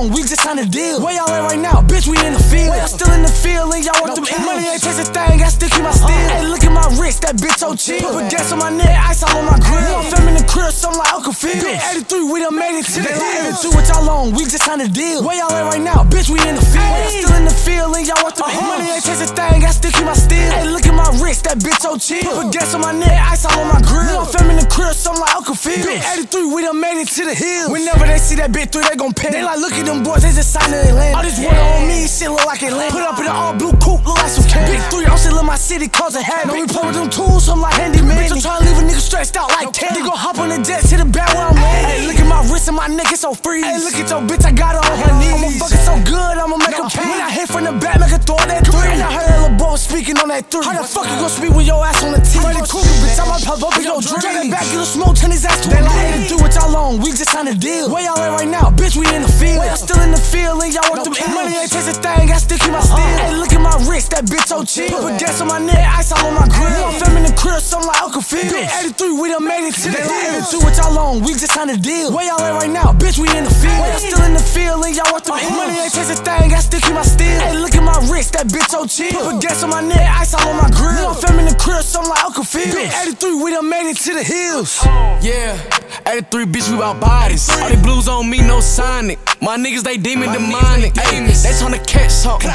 long, we just signed a deal. Where y'all at right now? Bitch, we in the field. Y'all still in the field, and y'all want them in. Money ain't a thing, I still keep my steel. Uh-huh. Hey, look at my wrist, that bitch so cheap. Put gas on my neck, ice all on my grill. I'm fam in the crib, something like Uncle Phil. Bitch, 83, we done made it to the hill. Do what y'all on, we just signed a deal. Where y'all at right now? Bitch, we in the field. Y'all still in the field, and y'all want them in. Money ain't a thing, I still keep my steel. 83, we done made it to the hills. Whenever they see that bitch through, they gon' pay. They like, look at them boys, they just signed in Atlanta. All this water on me, shit look like Atlanta. Put up in the all blue coupe, look like some can. Big three, I'm still in my city, cause a habit. Know we play with them tools, I'm like handy man. Bitch, I'm tryna leave a nigga stressed out like 10. They gon' hop on the jet, hit the back where I'm landing. Hey, look at my wrist and my neck, it's so free. Hey, look at your bitch, I got her on her knees. I'ma fuck it so good, I'ma make her pay. When I hit from the back, make her throw that three. And I heard that little boy speaking on that three. How the fuck you gon' speak with your ass on the T? Freddy Krueger, bitch, I'ma pop up in your it back, get a smoke, turn his ass to a on, we just signed a deal. Where y'all at right now? Bitch, we in the field. Y'all still in the field, and y'all want them in. Money ain't taste a thing, I still keep my uh-huh. steel. Hey, look at my wrist, that bitch so cheap. Put gas on my neck, ice all on my grill. I'm fam in the crib, something like Uncle Phil. Bitch, 83, we done made it to the hill. Do what y'all on, we just signed a deal. Where y'all at right now? Bitch, we in the field. Y'all still in the field, and y'all want them in. Money ain't taste a thing, I still keep my steel. Hey, look at my wrist, that bitch so cheap. Put gas on my neck, ice all on my grill. I'm fam in the crib, something like Uncle Phil. Bitch, 83, we done made it to the hills. Yeah, 83 bitch, we about bodies. All they blues on me, no Sonic. My niggas, they demon demonic. Ayy, they tryna catch something.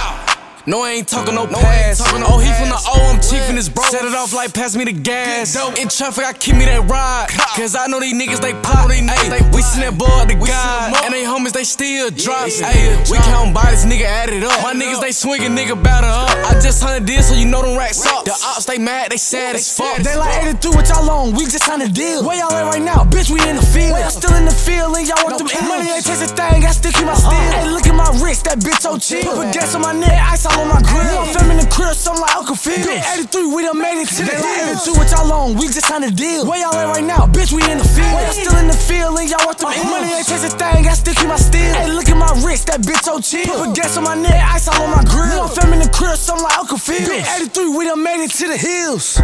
No, I ain't talking no pass. Oh, he from the O, I'm chief in his bro. Set it off like pass me the gas. In traffic, I keep me that ride. Cause I know these niggas, they pop. Ayy, we send that boy to God. And they homies, they still drop. Ayy, we count bodies, nigga, add it up. My niggas, they swinging, nigga, batter up. I just hunted this, so you know them racks up. The ops, they mad, they sad as fuck. They like 83, what y'all on? We just signed a deal. Where y'all at right now? Bitch, we in the field. Y'all still in the field, and y'all want them in. Money ain't taste a thing, I still keep my uh-uh. steel. Hey, look at my wrist, that bitch so cheap. Put gas on my neck, ice all on my grill. I'm fam in the crib, something like Uncle Phil. Bitch, 83, we done made it to the hill. Do what y'all on, we just signed a deal. Where y'all at right now? Bitch, we in the field. Y'all still in the field, and y'all want them in. Money ain't taste a thing, I still keep my steel. Hey, look at my wrist, that bitch so cheap. Put gas on my neck, ice all on my grill. I'm something like Uncle Phil. Bitch, 83, we done made it to the hills.